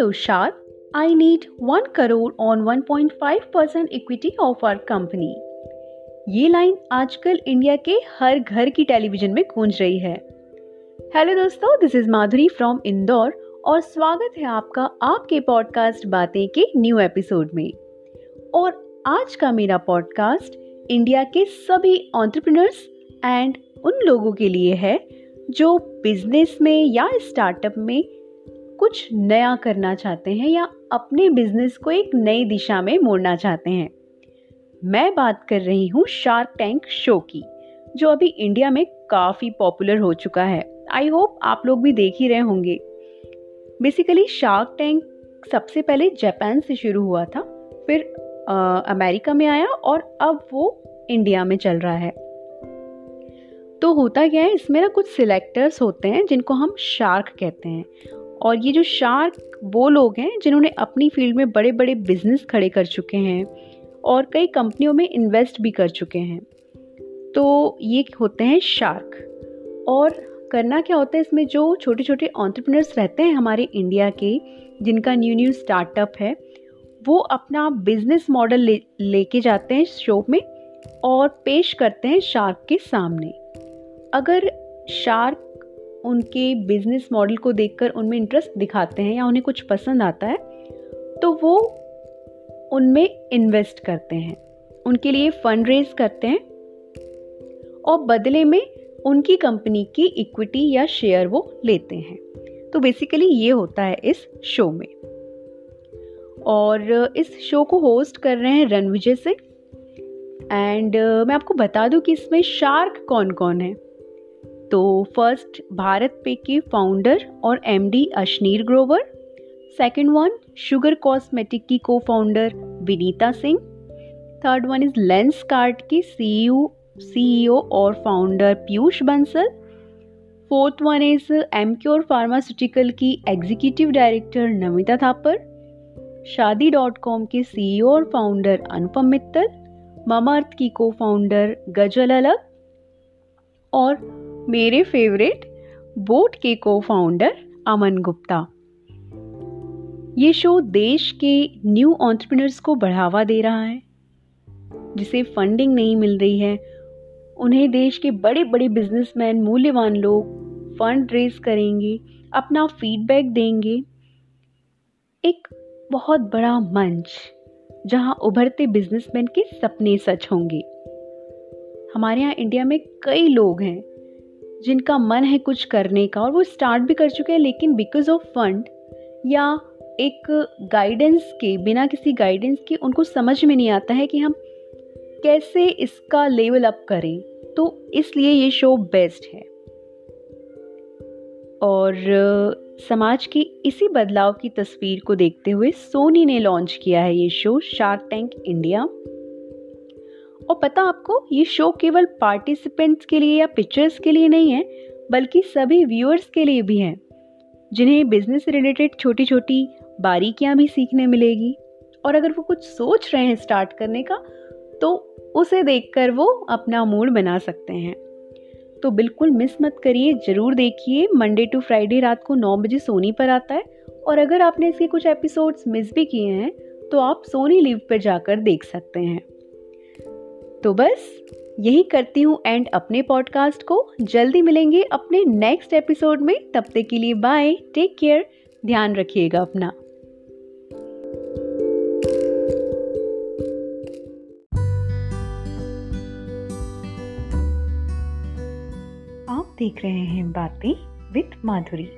Hello Shad, I need 1 crore on 1.5% equity of our company. ये line आजकल India के हर घर की टेलीविज़न में गूंज रही है। हेलो दोस्तों this is Madhuri from Indore और स्वागत है आपका आपके पॉडकास्ट बातें के न्यू एपिसोड में। और आज का मेरा पॉडकास्ट इंडिया के सभी ऑन्टरप्रिनर्स एंड उन लोगों के लिए है जो बिज़नेस में या स्टार्टअप में कुछ नया करना चाहते हैं या अपने बिज़नेस को एक नई दिशा में मोड़ना चाहते हैं। मैं बात कर रही हूँ शार्क टैंक शो की जो अभी इंडिया में काफ़ी पॉपुलर हो चुका है। आई होप आप लोग भी देख ही रहे होंगे। बेसिकली शार्क टैंक सबसे पहले जापान से शुरू हुआ था फिर आ, अमेरिका में आया और अब वो इंडिया में चल रहा है। तो होता क्या है इसमें ना कुछ सिलेक्टर्स होते हैं जिनको हम शार्क कहते हैं। और ये जो शार्क, वो लोग हैं जिन्होंने अपनी फ़ील्ड में बड़े बड़े बिज़नेस खड़े कर चुके हैं और कई कंपनियों में इन्वेस्ट भी कर चुके हैं। तो ये होते हैं शार्क। और करना क्या होता है इसमें जो छोटे छोटे ऑन्टरप्रनर्स रहते हैं हमारे इंडिया के, जिनका न्यू न्यू स्टार्टअप है, वो अपना बिज़नेस मॉडल ले, लेके जाते हैं शो में और पेश करते हैं शार्क के सामने। अगर शार्क उनके बिज़नेस मॉडल को देखकर उनमें इंटरेस्ट दिखाते हैं या उन्हें कुछ पसंद आता है तो वो उनमें इन्वेस्ट करते हैं। उनके लिए फंड रेज करते हैं और बदले में उनकी कंपनी की इक्विटी या शेयर वो लेते हैं। तो बेसिकली ये होता है इस शो में। और इस शो को होस्ट कर रहे हैं रणविजय सिंह। एंड मैं आपको बता दूँ कि इसमें शार्क कौन कौन है। तो फ़र्स्ट भारत पे के फाउंडर और MD Ashneer Grover second one Sugar cosmetic की cofounder Vineeta Singh third one is Lenskart की सीईओ सीईओ और founder Peyush Bansal fourth one is Emcure pharmaceutical की executive director Namita Thapar, Shaadi dot com के CEO और founder Anupam Mittal Mamaearth की को founder गज़ल अलग और मेरे फेवरेट बोट के को फाउंडर अमन गुप्ता। ये शो देश के न्यू ऑन्टरप्रिनर्स को बढ़ावा दे रहा है, जिसे फंडिंग नहीं मिल रही है। उन्हें देश के बड़े बड़े बिजनेसमैन मूल्यवान लोग फंड रेज करेंगे, अपना फीडबैक देंगे। एक बहुत बड़ा मंच, जहाँ उभरते बिजनेसमैन के सपने सच होंगे। हमारे यहाँ इंडिया में कई लोग हैं जिनका मन है कुछ करने का, और वो स्टार्ट भी कर चुके हैं, लेकिन बिकॉज़ ऑफ़ फंड या एक गाइडेंस के, बिना किसी गाइडेंस के, उनको समझ में नहीं आता है कि हम कैसे इसका लेवल अप करें। तो इसलिए ये शो बेस्ट है। और समाज के इसी बदलाव की तस्वीर को देखते हुए सोनी ने लॉन्च किया है ये शो शार्क टैंक इंडिया और पता आपको, ये शो केवल पार्टिसिपेंट्स के लिए या पिक्चर्स के लिए नहीं है, बल्कि सभी व्यूअर्स के लिए भी हैं, जिन्हें बिज़नेस रिलेटेड छोटी छोटी बारीकियाँ भी सीखने मिलेगी। और अगर वो कुछ सोच रहे हैं स्टार्ट करने का तो उसे देखकर वो अपना मूड बना सकते हैं। तो बिल्कुल मिस मत करिए, ज़रूर देखिए। मंडे टू फ्राइडे रात को नौ बजे सोनी पर आता है। और अगर आपने इसके कुछ एपिसोड्स मिस भी किए हैं तो आप सोनी लिव पर जाकर देख सकते हैं। तो बस, यही करती हूँ एंड अपने पॉडकास्ट को। जल्दी मिलेंगे अपने नेक्स्ट एपिसोड में। तब तक के लिए बाय टेक केयर ध्यान रखिएगा अपना। आप देख रहे हैं बातें विद माधुरी।